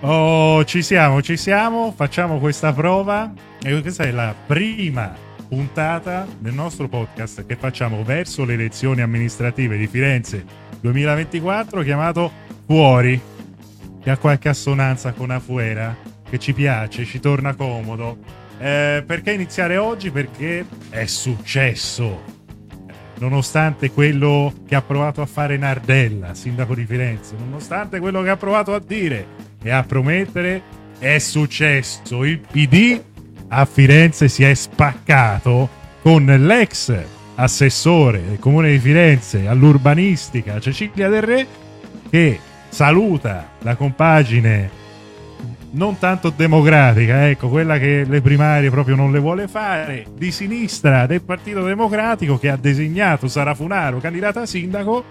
Oh, ci siamo, ci siamo, facciamo questa prova e questa è la prima puntata del nostro podcast che facciamo verso le elezioni amministrative di Firenze 2024 chiamato Fuori, che ha qualche assonanza con Afuera, che ci piace, ci torna comodo. Eh, perché iniziare oggi? Perché è successo nonostante quello che ha provato a fare Nardella, sindaco di Firenze, nonostante quello che ha provato a dire e a promettere, è successo. Il PD a Firenze si è spaccato con l'ex assessore del comune di Firenze all'urbanistica Cecilia Del Re che saluta la compagine non tanto democratica, ecco, quella che le primarie proprio non le vuole fare, di sinistra del Partito Democratico che ha designato Sara Funaro candidata a sindaco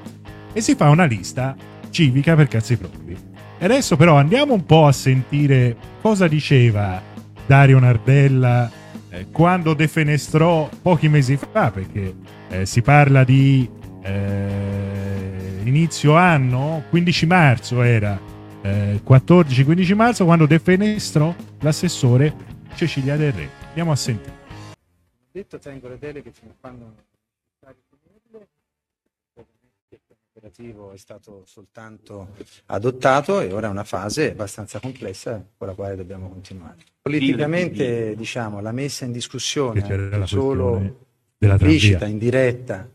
e si fa una lista civica per cazzi propri. E adesso però andiamo un po' a sentire cosa diceva Dario Nardella eh, quando defenestrò pochi mesi fa, perché eh, si parla di eh, inizio anno, 15 marzo era, 14-15 eh, marzo, quando defenestrò l'assessore Cecilia Del Re. Andiamo a sentire. Detto tengo le deleghe fino a quando operativo è stato soltanto adottato e ora è una fase abbastanza complessa con la quale dobbiamo continuare. Politicamente, diciamo, la messa in discussione solo implicita, indiretta,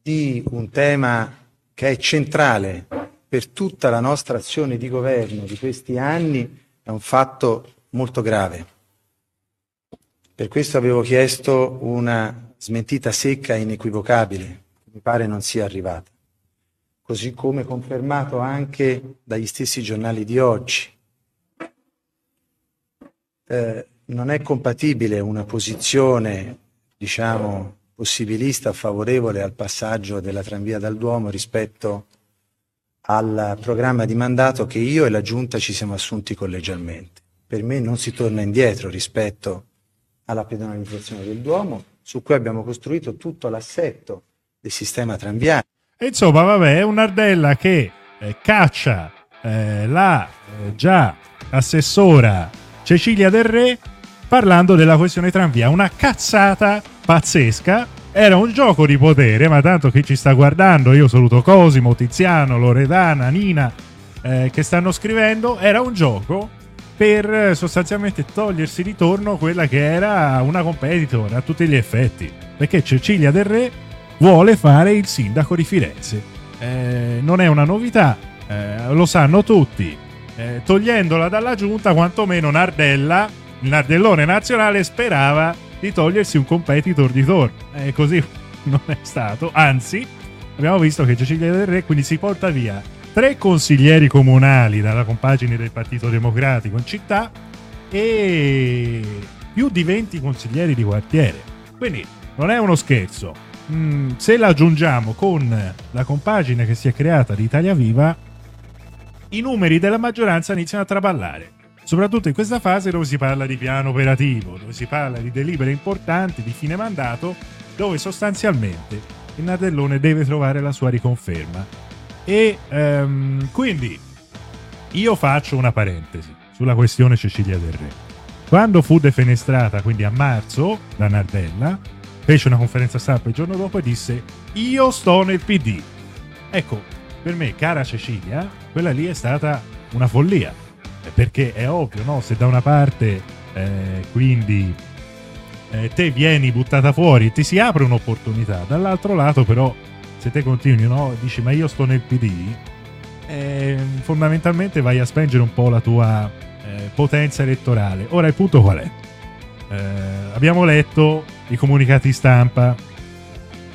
di un tema che è centrale per tutta la nostra azione di governo di questi anni è un fatto molto grave. Per questo avevo chiesto una smentita secca e inequivocabile, mi pare non sia arrivata così come confermato anche dagli stessi giornali di oggi. Eh, non è compatibile una posizione, diciamo, possibilista favorevole al passaggio della tranvia dal Duomo rispetto al programma di mandato che io e la Giunta ci siamo assunti collegialmente. Per me non si torna indietro rispetto alla pedonalizzazione del Duomo, su cui abbiamo costruito tutto l'assetto del sistema tranviario. Insomma, vabbè, è un'Ardella che eh, caccia eh, la eh, già assessora Cecilia Del Re parlando della questione tranvia. Una cazzata pazzesca. Era un gioco di potere, ma tanto chi ci sta guardando, io saluto Cosimo, Tiziano, Loredana, Nina, eh, che stanno scrivendo, era un gioco per eh, sostanzialmente togliersi di torno quella che era una competitor a tutti gli effetti. Perché Cecilia Del Re vuole fare il sindaco di Firenze. Eh, non è una novità, eh, lo sanno tutti. Eh, togliendola dalla giunta, quantomeno Nardella, il Nardellone nazionale, sperava di togliersi un competitor di torno. E così non è stato. Anzi, abbiamo visto che Cecilia Del Re quindi si porta via tre consiglieri comunali dalla compagine del Partito Democratico in città e più di 20 consiglieri di quartiere. Quindi non è uno scherzo mm, se la aggiungiamo con la compagine che si è creata di Italia Viva, i numeri della maggioranza iniziano a traballare. Soprattutto in questa fase dove si parla di piano operativo, dove si parla di delibere importanti, di fine mandato, dove sostanzialmente il Nadellone deve trovare la sua riconferma. E um, quindi io faccio una parentesi sulla questione Cecilia Del Re. Quando fu defenestrata, quindi a marzo, da Nardella, fece una conferenza stampa il giorno dopo e disse io sto nel PD. Ecco, per me, cara Cecilia, quella lì è stata una follia, perché è ovvio, no? Se da una parte eh, quindi eh, te vieni buttata fuori e ti si apre un'opportunità, dall'altro lato però se te continui, no? Dici ma io sto nel PD, eh, fondamentalmente vai a spengere un po' la tua eh, potenza elettorale. Ora il punto qual è? Eh, abbiamo letto i comunicati stampa,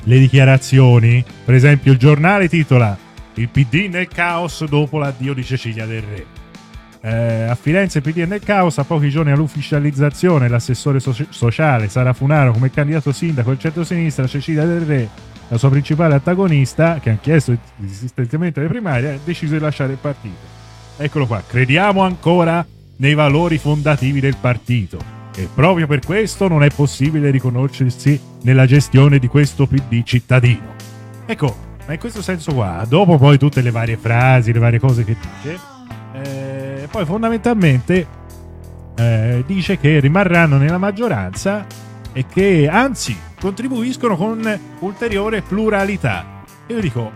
le dichiarazioni. Per esempio, il giornale titola Il PD nel caos dopo l'addio di Cecilia Del Re. Eh, a Firenze PD è nel caos, a pochi giorni dall'ufficializzazione l'assessore so- sociale Sara Funaro come candidato sindaco del centro-sinistra, Cecilia Del Re, la sua principale antagonista, che ha chiesto il distanziamento alle primarie, ha deciso di lasciare il partito. Eccolo qua, crediamo ancora nei valori fondativi del partito e proprio per questo non è possibile riconoscersi nella gestione di questo PD cittadino. Ecco, ma in questo senso qua, dopo poi tutte le varie frasi, le varie cose che dice, eh, poi fondamentalmente eh, dice che rimarranno nella maggioranza e che anzi contribuiscono con ulteriore pluralità. Io dico,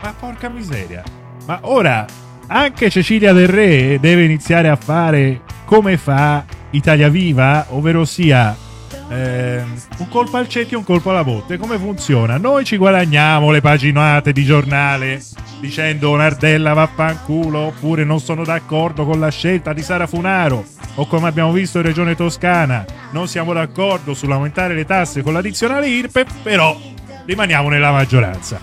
ma porca miseria, ma ora anche Cecilia Del Re deve iniziare a fare come fa Italia Viva, ovvero sia eh, un colpo al cerchio e un colpo alla botte. Come funziona? Noi ci guadagniamo le paginate di giornale dicendo Nardella vaffanculo oppure non sono d'accordo con la scelta di Sara Funaro o come abbiamo visto in Regione Toscana non siamo d'accordo sull'aumentare le tasse con l'addizionale IRPEF però rimaniamo nella maggioranza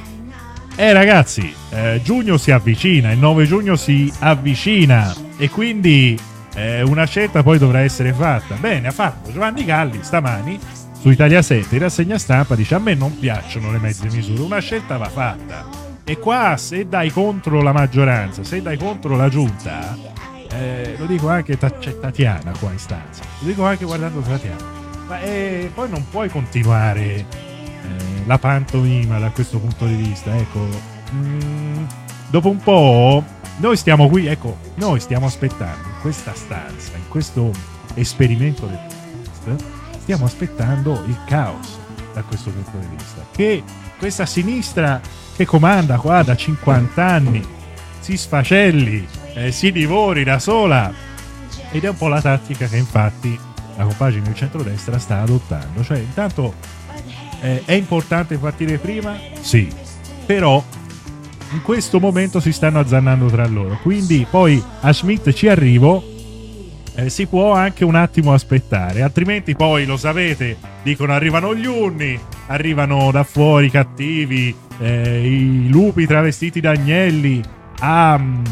eh ragazzi eh, giugno si avvicina il 9 giugno si avvicina e quindi eh, una scelta poi dovrà essere fatta. Bene ha fatto Giovanni Galli stamani su Italia 7 in rassegna stampa dice a me non piacciono le mezze misure una scelta va fatta. E qua se dai contro la maggioranza, se dai contro la giunta, eh, lo dico anche, c'è Tatiana qua in stanza, lo dico anche guardando Tatiana, ma eh, poi non puoi continuare eh, la pantomima da questo punto di vista, ecco, mm, dopo un po' noi stiamo qui, ecco, noi stiamo aspettando questa stanza, in questo esperimento del podcast, stiamo aspettando il caos da questo punto di vista, che questa sinistra che comanda qua da 50 anni, si sfacelli, eh, si divori da sola. Ed è un po' la tattica che infatti la compagine del centrodestra sta adottando. Cioè, intanto eh, è importante partire prima? Sì, però in questo momento si stanno azzannando tra loro. Quindi poi a Schmidt ci arrivo. Eh, si può anche un attimo aspettare, altrimenti poi lo sapete, dicono arrivano gli unni, arrivano da fuori cattivi, eh, i lupi travestiti da agnelli a, mm,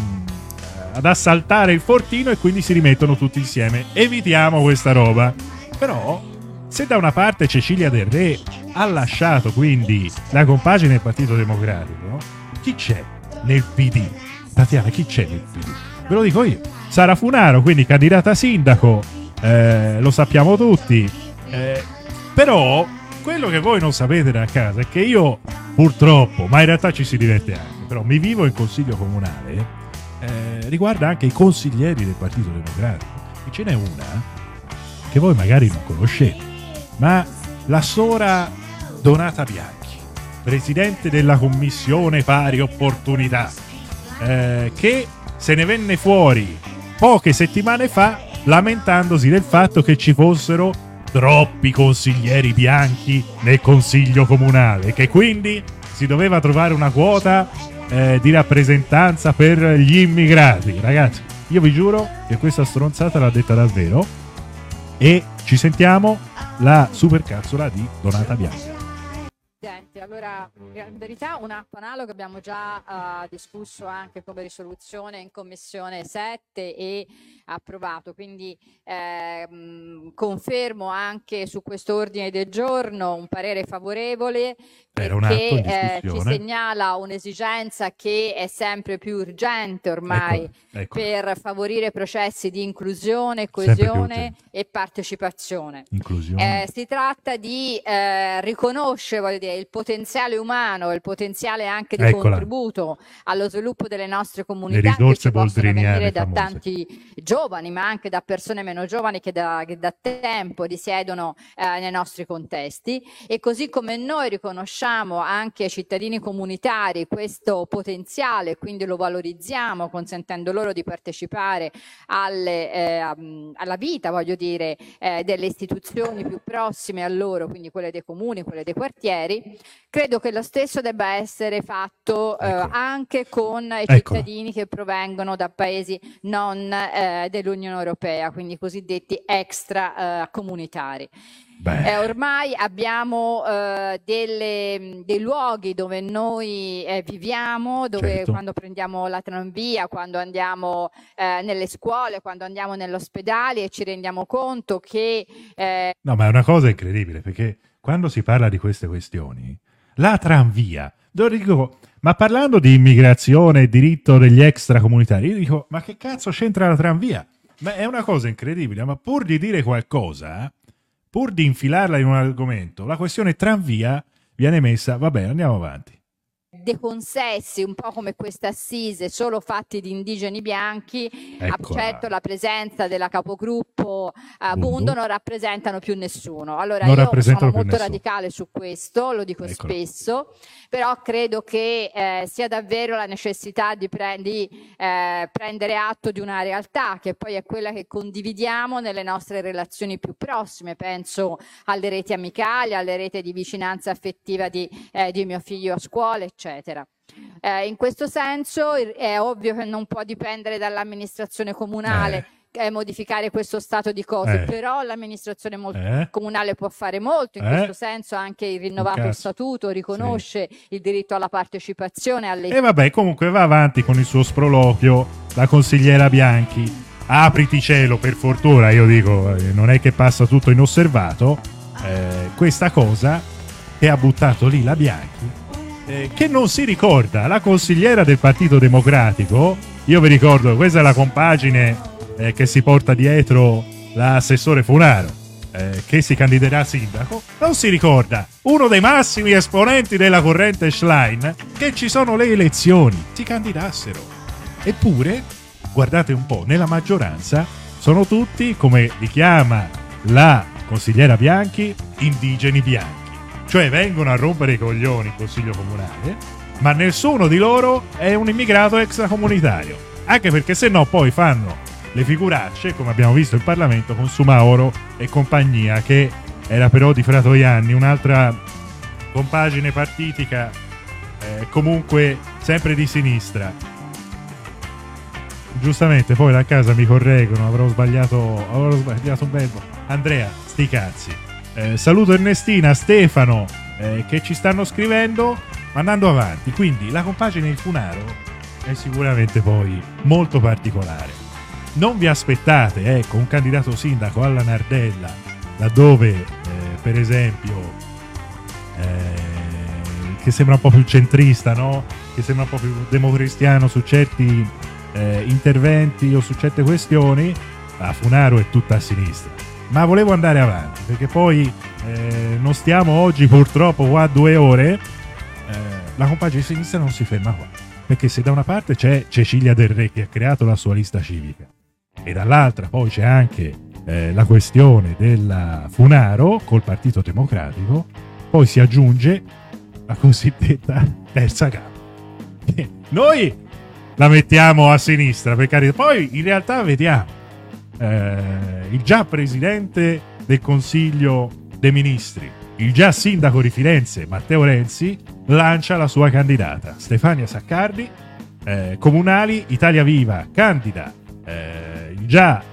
ad assaltare il fortino e quindi si rimettono tutti insieme. Evitiamo questa roba. Però, se da una parte Cecilia Del Re ha lasciato quindi la compagine del Partito Democratico, chi c'è nel PD? Tatiana, chi c'è nel PD? Ve lo dico io. Sara Funaro, quindi candidata a sindaco, eh, lo sappiamo tutti. Eh, però quello che voi non sapete da casa è che io purtroppo, ma in realtà ci si diverte anche, però mi vivo in consiglio comunale, eh, riguarda anche i consiglieri del Partito Democratico. E ce n'è una che voi magari non conoscete, ma la Sora Donata Bianchi, presidente della Commissione Pari Opportunità, eh, che se ne venne fuori poche settimane fa lamentandosi del fatto che ci fossero troppi consiglieri bianchi nel consiglio comunale, che quindi si doveva trovare una quota eh, di rappresentanza per gli immigrati. Ragazzi, io vi giuro che questa stronzata l'ha detta davvero. E ci sentiamo la supercazzola di Donata Bianchi. Allora, in verità un atto analogo abbiamo già uh, discusso anche come risoluzione in Commissione 7 e approvato, quindi eh, confermo anche su questo ordine del giorno un parere favorevole che eh, ci segnala un'esigenza che è sempre più urgente ormai ecco, ecco. per favorire processi di inclusione, coesione e partecipazione. Eh, si tratta di eh, riconoscere dire, il potenziale umano, il potenziale anche di Eccola. contributo allo sviluppo delle nostre comunità che ci possono venire da famose. tanti giovani, ma anche da persone meno giovani che da, che da tempo risiedono eh, nei nostri contesti e così come noi riconosciamo anche ai cittadini comunitari questo potenziale, quindi lo valorizziamo consentendo loro di partecipare alle, eh, alla vita, voglio dire, eh, delle istituzioni più prossime a loro, quindi quelle dei comuni, quelle dei quartieri, credo che lo stesso debba essere fatto eh, ecco. anche con i ecco. cittadini che provengono da paesi non eh, dell'Unione Europea, quindi i cosiddetti extracomunitari. Eh, ormai abbiamo eh, delle, dei luoghi dove noi eh, viviamo, dove certo. quando prendiamo la tranvia, quando andiamo eh, nelle scuole, quando andiamo nell'ospedale e ci rendiamo conto che... Eh, no, ma è una cosa incredibile perché quando si parla di queste questioni, la tranvia, dico, ma parlando di immigrazione e diritto degli extracomunitari, io dico, ma che cazzo c'entra la tranvia? Ma è una cosa incredibile, ma pur di dire qualcosa, pur di infilarla in un argomento, la questione tranvia viene messa, va bene, andiamo avanti. Dei consessi, un po' come questa assise, solo fatti di indigeni bianchi, Eccola. certo la presenza della capogruppo a Bundu. Bundu non rappresentano più nessuno. Allora Non io sono molto nessuno. radicale su questo, lo dico Eccola. spesso, però credo che eh, sia davvero la necessità di, pre- di, eh, prendere atto di una realtà che poi è quella che condividiamo nelle nostre relazioni più prossime. Penso alle reti amicali, alle reti di vicinanza affettiva di, eh, di mio figlio a scuola, eccetera. Eh, in questo senso è ovvio che non può dipendere dall'amministrazione comunale eh, modificare questo stato di cose, Eh. però l'amministrazione mol- Eh? comunale può fare molto, in Eh? questo senso anche il rinnovato statuto riconosce il diritto alla partecipazione, alle E vabbè, comunque va avanti con il suo sproloquio la consigliera Bianchi. Apriti cielo, per fortuna, io dico, eh, non è che passa tutto inosservato. eh, questa cosa che ha buttato lì la Bianchi, eh, che non si ricorda, la consigliera del Partito Democratico, io vi ricordo, questa è la compagine eh, che si porta dietro l'assessore Funaro, eh, che si candiderà a sindaco, non si ricorda uno dei massimi esponenti della corrente Schlein che ci sono le elezioni, si candidassero. Eppure, guardate un po', nella maggioranza sono tutti, come li chiama la consigliera Bianchi, indigeni bianchi. Cioè vengono a rompere i coglioni il consiglio comunale, ma nessuno di loro è un immigrato extracomunitario. Anche perché se no poi fanno le figuracce, come abbiamo visto in Parlamento, con Sumaoro e compagnia, che era però di Fratoianni, un'altra compagine partitica, eh, comunque sempre di sinistra. Giustamente, poi da casa mi correggono, avrò sbagliato, avrò sbagliato un bel po'. Andrea, sti cazzi. Eh, saluto Ernestina, Stefano, eh, che ci stanno scrivendo, ma andando avanti. Quindi la compagine Il Funaro è sicuramente poi molto particolare. Non vi aspettate, ecco, un candidato sindaco alla Nardella, laddove, eh, per esempio, eh, che sembra un po' più centrista, no? Che sembra un po' più democristiano su certi eh, interventi o su certe questioni, a Funaro è tutta a sinistra. Ma volevo andare avanti, perché poi eh, non stiamo oggi purtroppo qua due ore. eh, la compagine di sinistra non si ferma qua. Perché se da una parte c'è Cecilia Del Re che ha creato la sua lista civica, e dall'altra poi c'è anche eh, la questione della Funaro col Partito Democratico, poi si aggiunge la cosiddetta terza gamba. Noi la mettiamo a sinistra, per carità. Poi in realtà vediamo eh, il già presidente del Consiglio dei Ministri, il già sindaco di Firenze, Matteo Renzi, lancia la sua candidata, Stefania Saccardi, eh, Comunali, Italia Viva, candida eh, già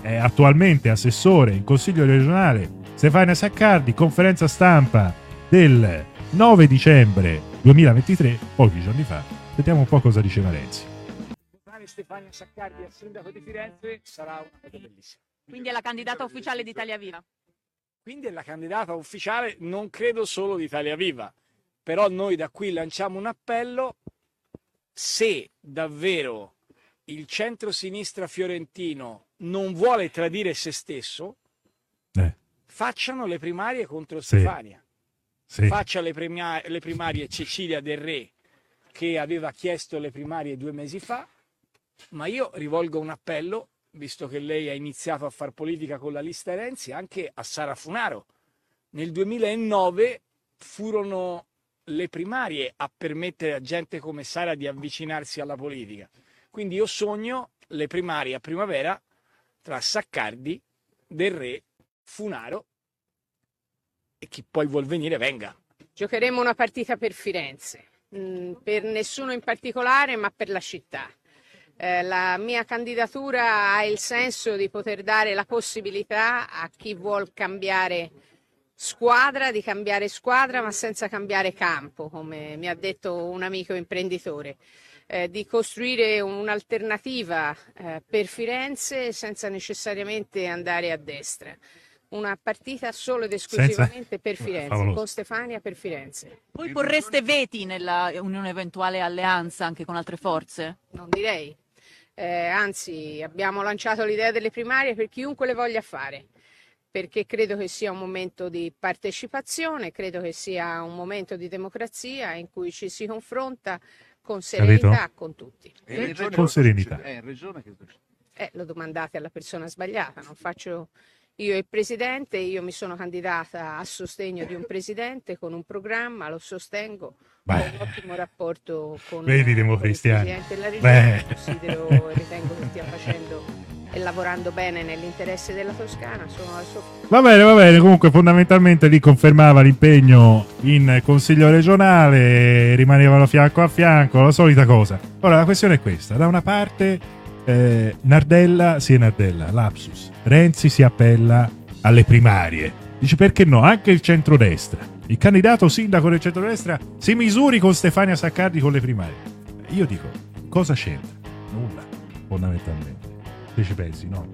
è attualmente assessore in Consiglio regionale Stefania Saccardi, conferenza stampa del 9 dicembre 2023, pochi giorni fa. Vediamo un po' cosa diceva Renzi. Domani Stefania Saccardi a sindaco di Firenze sarà una cosa bellissima. Quindi è la candidata ufficiale di Italia Viva. Quindi è la candidata ufficiale, non credo solo di Italia Viva, però noi da qui lanciamo un appello, se davvero il centro-sinistra fiorentino non vuole tradire se stesso, Eh, facciano le primarie contro Sì. Stefania. sì. Faccia le, prima- le primarie Cecilia Del Re, che aveva chiesto le primarie due mesi fa, ma io rivolgo un appello, visto che lei ha iniziato a far politica con la lista Renzi, anche a Sara Funaro. Nel 2009 furono le primarie a permettere a gente come Sara di avvicinarsi alla politica. Quindi io sogno le primarie a primavera tra Saccardi, Del Re, Funaro e chi poi vuol venire venga. Giocheremo una partita per Firenze, mm, per nessuno in particolare, ma per la città. Eh, la mia candidatura ha il senso di poter dare la possibilità a chi vuol cambiare squadra di cambiare squadra, ma senza cambiare campo, come mi ha detto un amico imprenditore. Eh, di costruire un'alternativa eh, per Firenze senza necessariamente andare a destra. Una partita solo ed esclusivamente per Firenze, Favoloso. con Stefania per Firenze. Voi porreste veti nella in un'eventuale alleanza anche con altre forze? Non direi. Eh, anzi, abbiamo lanciato l'idea delle primarie per chiunque le voglia fare. perché credo che sia un momento di partecipazione, credo che sia un momento di democrazia in cui ci si confronta con serenità Capito? con tutti. E regione Con serenità. Eh? Eh, lo domandate alla persona sbagliata, non faccio io il presidente, io mi sono candidata a sostegno di un presidente con un programma, lo sostengo, Beh. ho un ottimo rapporto con, Vedi, con il presidente della regione, considero e ritengo che stia facendo e lavorando bene nell'interesse della Toscana, sono al suo Va bene, va bene. Comunque, fondamentalmente lì confermava l'impegno in consiglio regionale, rimanevano fianco a fianco, la solita cosa. Ora, la questione è questa: da una parte, eh, Nardella, sì, Nardella, lapsus. Renzi si appella alle primarie. Dice perché no? Anche il centrodestra. Il candidato sindaco del centrodestra si misuri con Stefania Saccardi con le primarie. Io dico, cosa c'entra? Nulla, fondamentalmente. Se ci pensi, no?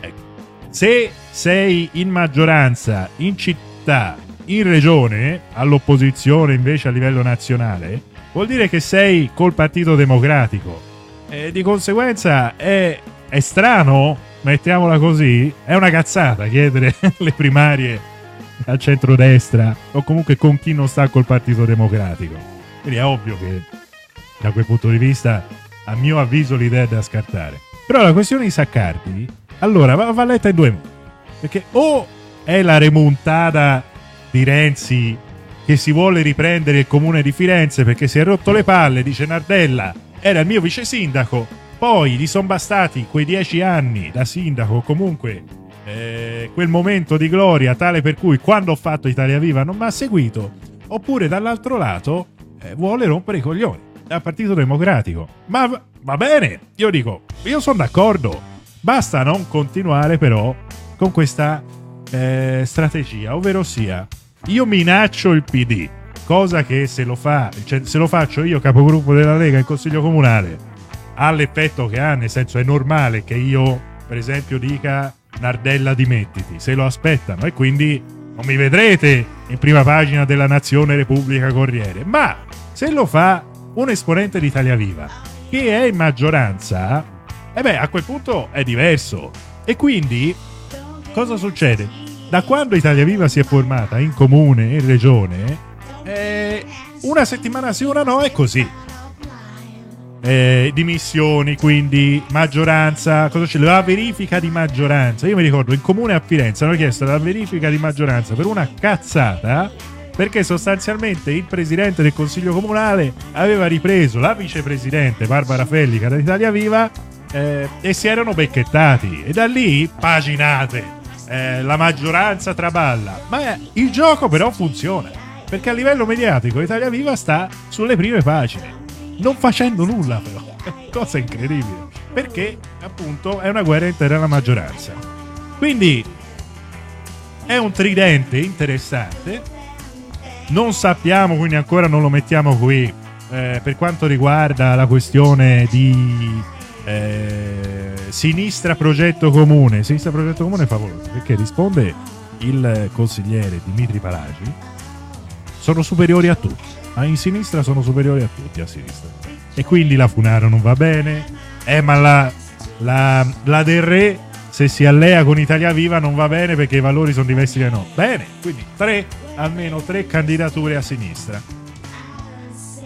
Ecco. Se sei in maggioranza in città, in regione, all'opposizione invece a livello nazionale, vuol dire che sei col Partito Democratico. E di conseguenza è, è strano, mettiamola così, è una cazzata chiedere le primarie al centrodestra o comunque con chi non sta col Partito Democratico. Quindi è ovvio che da quel punto di vista, a mio avviso, l'idea è da scartare. Però la questione di Saccardi, allora, va, va letta in due modi. Perché o è la remontata di Renzi che si vuole riprendere il comune di Firenze perché si è rotto le palle, dice Nardella, era il mio vice sindaco, poi gli sono bastati quei dieci anni da sindaco, comunque eh, quel momento di gloria tale per cui quando ho fatto Italia Viva non mi ha seguito, oppure dall'altro lato eh, vuole rompere i coglioni al Partito Democratico. Ma va bene, io dico, io sono d'accordo, basta non continuare però con questa eh, strategia, ovvero sia io minaccio il PD, cosa che se lo, fa, cioè, se lo faccio io capogruppo della Lega in Consiglio Comunale ha l'effetto che ha, nel senso è normale che io per esempio dica Nardella dimettiti, se lo aspettano. E quindi non mi vedrete in prima pagina della Nazione Repubblica Corriere, ma se lo fa un esponente di Italia Viva che è in maggioranza, e beh a quel punto è diverso. E quindi cosa succede? Da quando Italia Viva si è formata in comune, in regione, eh, una settimana sì, una no, è così. Eh, dimissioni, quindi maggioranza, cosa c'è? La verifica di maggioranza. Io mi ricordo in comune a Firenze hanno chiesto la verifica di maggioranza per una cazzata perché sostanzialmente il presidente del consiglio comunale aveva ripreso la vicepresidente Barbara Fellica dell'Italia Viva eh, e si erano becchettati e da lì paginate eh, la maggioranza traballa ma il gioco però funziona perché a livello mediatico Italia Viva sta sulle prime pagine non facendo nulla però cosa incredibile perché appunto è una guerra interna alla maggioranza quindi è un tridente interessante non sappiamo, quindi ancora non lo mettiamo qui, eh, per quanto riguarda la questione di eh, sinistra progetto comune. Sinistra progetto comune è favoloso perché risponde il consigliere Dimitri Palagi. Sono superiori a tutti. Ma in sinistra sono superiori a tutti a sinistra. E quindi la Funaro non va bene. Eh, ma la, la, la Del Re se si allea con Italia Viva non va bene perché i valori sono diversi da no. Bene, quindi tre, almeno tre candidature a sinistra.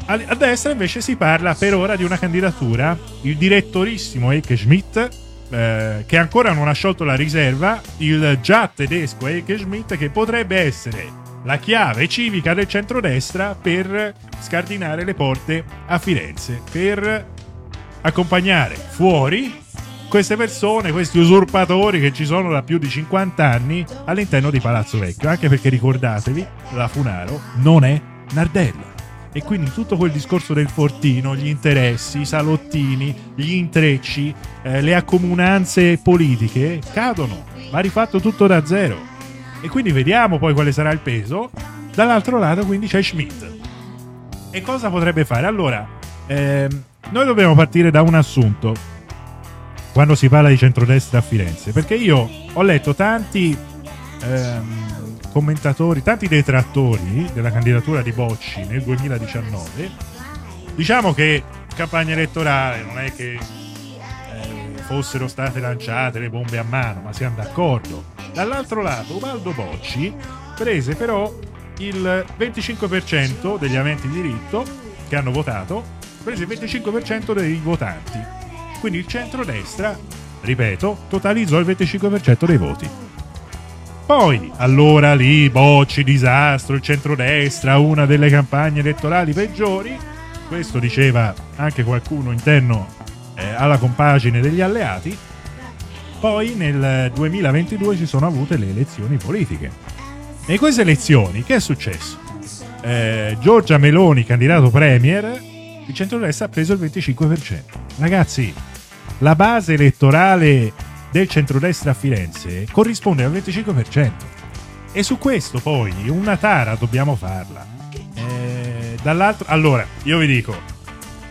A, a destra invece si parla per ora di una candidatura, il direttorissimo Eike Schmidt, eh, che ancora non ha sciolto la riserva, il già tedesco Eike Schmidt, che potrebbe essere la chiave civica del centrodestra per scardinare le porte a Firenze, per accompagnare fuori queste persone, questi usurpatori che ci sono da più di 50 anni all'interno di Palazzo Vecchio. Anche perché ricordatevi, la Funaro non è Nardella. E quindi tutto quel discorso del fortino, gli interessi, i salottini, gli intrecci, eh, le accomunanze politiche cadono. Va rifatto tutto da zero. E quindi vediamo poi quale sarà il peso. Dall'altro lato quindi c'è Schmidt. E cosa potrebbe fare? Allora, ehm, noi dobbiamo partire da un assunto quando si parla di centrodestra a Firenze, perché io ho letto tanti ehm, commentatori, tanti detrattori della candidatura di Bocci nel 2019. Diciamo che campagna elettorale non è che fossero state lanciate le bombe a mano, ma siamo d'accordo. Dall'altro lato, Ubaldo Bocci prese però il 25% degli aventi diritto che hanno votato, prese il 25% dei votanti. Quindi il centrodestra, ripeto, totalizzò il 25% dei voti. Poi, allora lì, Bocci, disastro, il centrodestra, una delle campagne elettorali peggiori. Questo diceva anche qualcuno interno eh, alla compagine degli alleati. Poi nel 2022 ci sono avute le elezioni politiche. E in queste elezioni che è successo? Eh, Giorgia Meloni, candidato premier, il centrodestra ha preso il 25%. Ragazzi, la base elettorale del centrodestra a Firenze corrisponde al 25%. E su questo poi una tara dobbiamo farla. Eh, dall'altro, allora, io vi dico,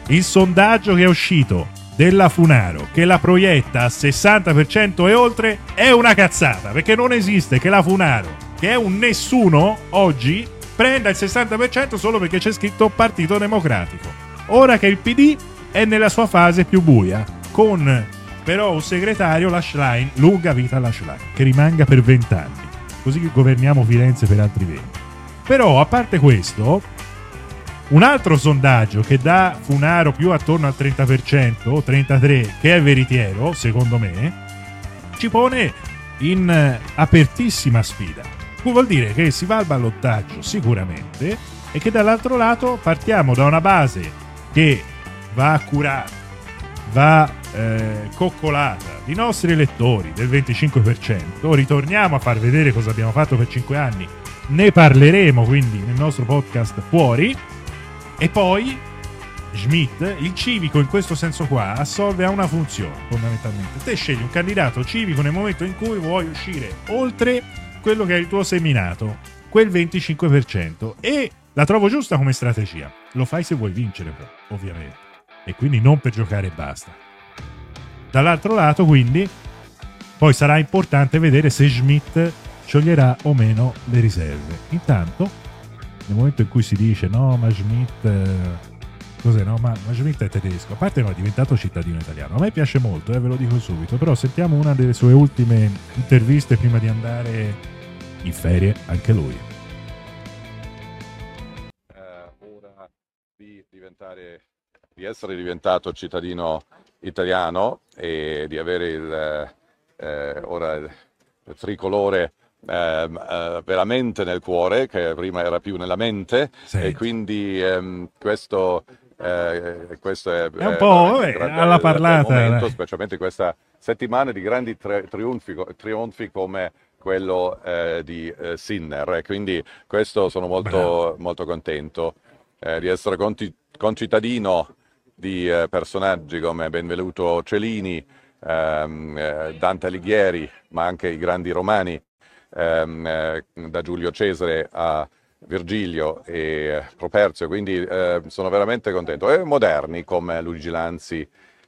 il sondaggio che è uscito della Funaro che la proietta al 60% e oltre è una cazzata, perché non esiste che la Funaro, che è un nessuno oggi, prenda il 60% solo perché c'è scritto Partito Democratico. Ora che il PD è nella sua fase più buia, con però un segretario, la Schlein, lunga vita alla Schlein, che rimanga per 20 anni, così che governiamo Firenze per altri 20. Però, a parte questo, un altro sondaggio che dà Funaro più attorno al 30% o 33%, che è veritiero, secondo me, ci pone in eh, apertissima sfida. Vuol dire che si va al ballottaggio sicuramente e che dall'altro lato partiamo da una base che va accurata, va eh, coccolata di nostri elettori del 25%. Ritorniamo a far vedere cosa abbiamo fatto per 5 anni. Ne parleremo quindi nel nostro podcast fuori. E poi Schmidt, il civico in questo senso qua, assolve a una funzione fondamentalmente. Te scegli un candidato civico nel momento in cui vuoi uscire oltre quello che è il tuo seminato, quel 25%. E la trovo giusta come strategia. Lo fai se vuoi vincere, però, ovviamente. E quindi non per giocare e basta. Dall'altro lato, quindi, poi sarà importante vedere se Schmidt scioglierà o meno le riserve. Intanto, nel momento in cui si dice no, ma Schmidt. eh, Cos'è? No, ma, ma Schmidt è tedesco. A parte no, è diventato cittadino italiano. A me piace molto, eh, ve lo dico subito. Però sentiamo una delle sue ultime interviste prima di andare in ferie, anche lui. eh, ora di diventare di essere diventato cittadino italiano e di avere il, eh, ora il, tricolore eh, veramente nel cuore, che prima era più nella mente, Sì. e quindi ehm, questo, eh, questo è, È un po', vabbè, grande- alla parlata, momento, dai. specialmente questa settimana di grandi tri- trionfi, trionfi come quello eh, di eh, Sinner, e quindi questo sono molto, molto contento eh, di essere conti- concittadino di eh, personaggi come Benvenuto Cellini, ehm, eh, Dante Alighieri, ma anche i grandi romani, ehm, eh, da Giulio Cesare a Virgilio e eh, Properzio, quindi eh, sono veramente contento. E moderni come Luigi Lanzi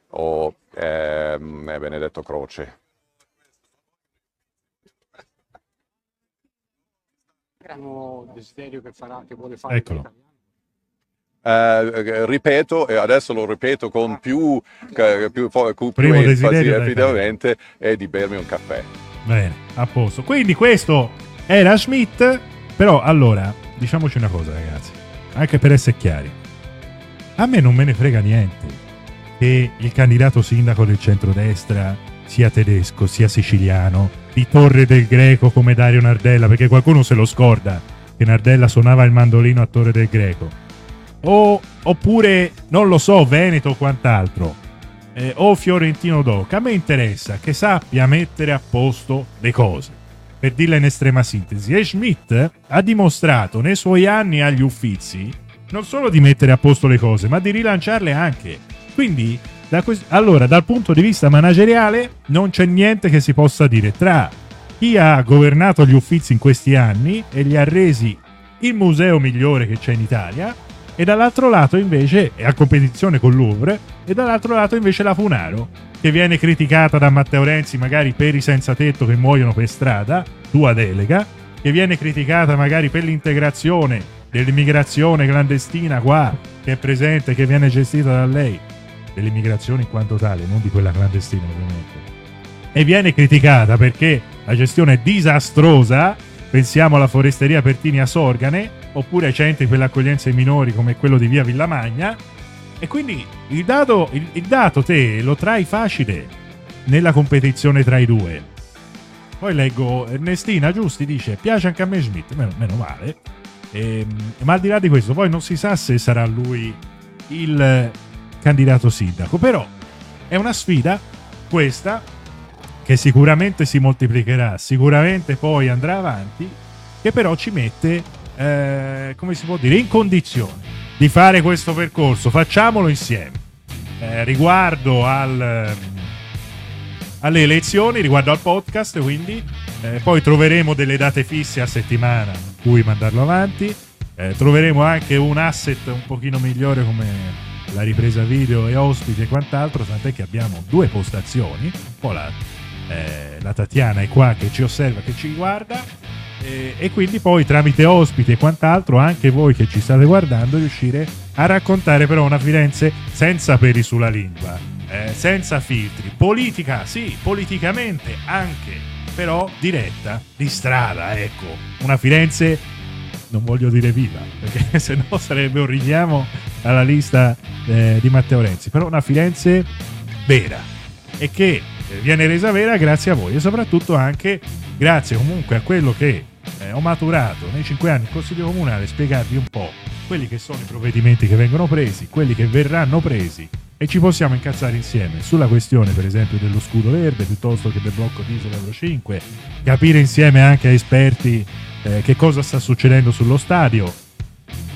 o ehm, Benedetto Croce. Desiderio che farà, che vuole fare Eccolo. Eh, ripeto, e adesso lo ripeto con più, che- più, più Primo enfasi, effettivamente, è di bermi un caffè. Bene, a posto. Quindi questo era Schmidt. Però allora, diciamoci una cosa, ragazzi. Anche per essere chiari. A me non me ne frega niente che il candidato sindaco del centrodestra sia tedesco, sia siciliano, di Torre del Greco come Dario Nardella, perché qualcuno se lo scorda che Nardella suonava il mandolino a Torre del Greco. O, oppure, non lo so, Veneto o quant'altro. Eh, o Fiorentino Doc. A me interessa che sappia mettere a posto le cose. Per dirla in estrema sintesi. E Schmidt ha dimostrato nei suoi anni agli Uffizi non solo di mettere a posto le cose, ma di rilanciarle anche. Quindi, da quest- allora, dal punto di vista manageriale, non c'è niente che si possa dire tra chi ha governato gli Uffizi in questi anni e li ha resi il museo migliore che c'è in Italia, e dall'altro lato invece è a competizione con Louvre, e dall'altro lato invece la Funaro, che viene criticata da Matteo Renzi magari per i senza tetto che muoiono per strada, tua delega, che viene criticata magari per l'integrazione dell'immigrazione clandestina qua, che è presente, che viene gestita da lei, dell'immigrazione in quanto tale, non di quella clandestina ovviamente. E viene criticata perché la gestione è disastrosa. Pensiamo alla foresteria Pertini a Sorgane, oppure centri per l'accoglienza ai minori come quello di via Villamagna. E quindi il dato, il, il dato te lo trai facile nella competizione tra i due. Poi leggo Ernestina Giusti dice piace anche a me Smith, meno, meno male. Ehm, ma al di là di questo, poi non si sa se sarà lui il candidato sindaco. Però è una sfida questa che sicuramente si moltiplicherà, sicuramente poi andrà avanti, che però ci mette, eh, come si può dire, in condizione di fare questo percorso. Facciamolo insieme. Eh, riguardo al, alle elezioni, riguardo al podcast, quindi eh, poi troveremo delle date fisse a settimana in cui mandarlo avanti. Eh, troveremo anche un asset un pochino migliore come la ripresa video e ospiti e quant'altro, tant'è che abbiamo due postazioni, un po' la, eh, la Tatiana è qua che ci osserva, che ci guarda, eh, e quindi poi tramite ospiti e quant'altro anche voi che ci state guardando riuscire a raccontare però una Firenze senza peri sulla lingua, eh, senza filtri, politica sì, politicamente anche, però diretta, di strada, ecco, una Firenze non voglio dire viva, perché se no sarebbe un richiamo alla lista eh, di Matteo Renzi, però una Firenze vera e che viene resa vera grazie a voi e soprattutto anche grazie comunque a quello che eh, ho maturato nei cinque anni in Consiglio Comunale, spiegarvi un po' quelli che sono i provvedimenti che vengono presi, quelli che verranno presi e ci possiamo incazzare insieme sulla questione per esempio dello scudo verde piuttosto che del blocco diesel Euro 5, capire insieme anche a esperti eh, che cosa sta succedendo sullo stadio.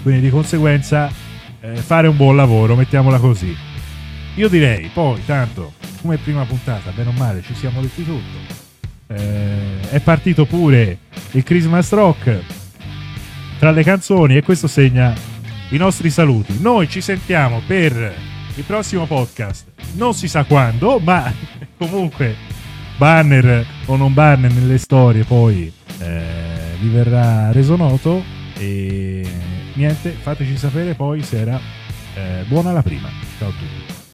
Quindi di conseguenza eh, fare un buon lavoro, mettiamola così. Io direi, poi tanto, come prima puntata, bene o male, ci siamo detti tutto. Eh, è partito pure il Christmas Rock tra le canzoni e questo segna i nostri saluti. Noi ci sentiamo per il prossimo podcast, non si sa quando, ma comunque banner o non banner nelle storie poi eh, vi verrà reso noto e niente, fateci sapere poi se era eh, buona la prima. Ciao a tutti.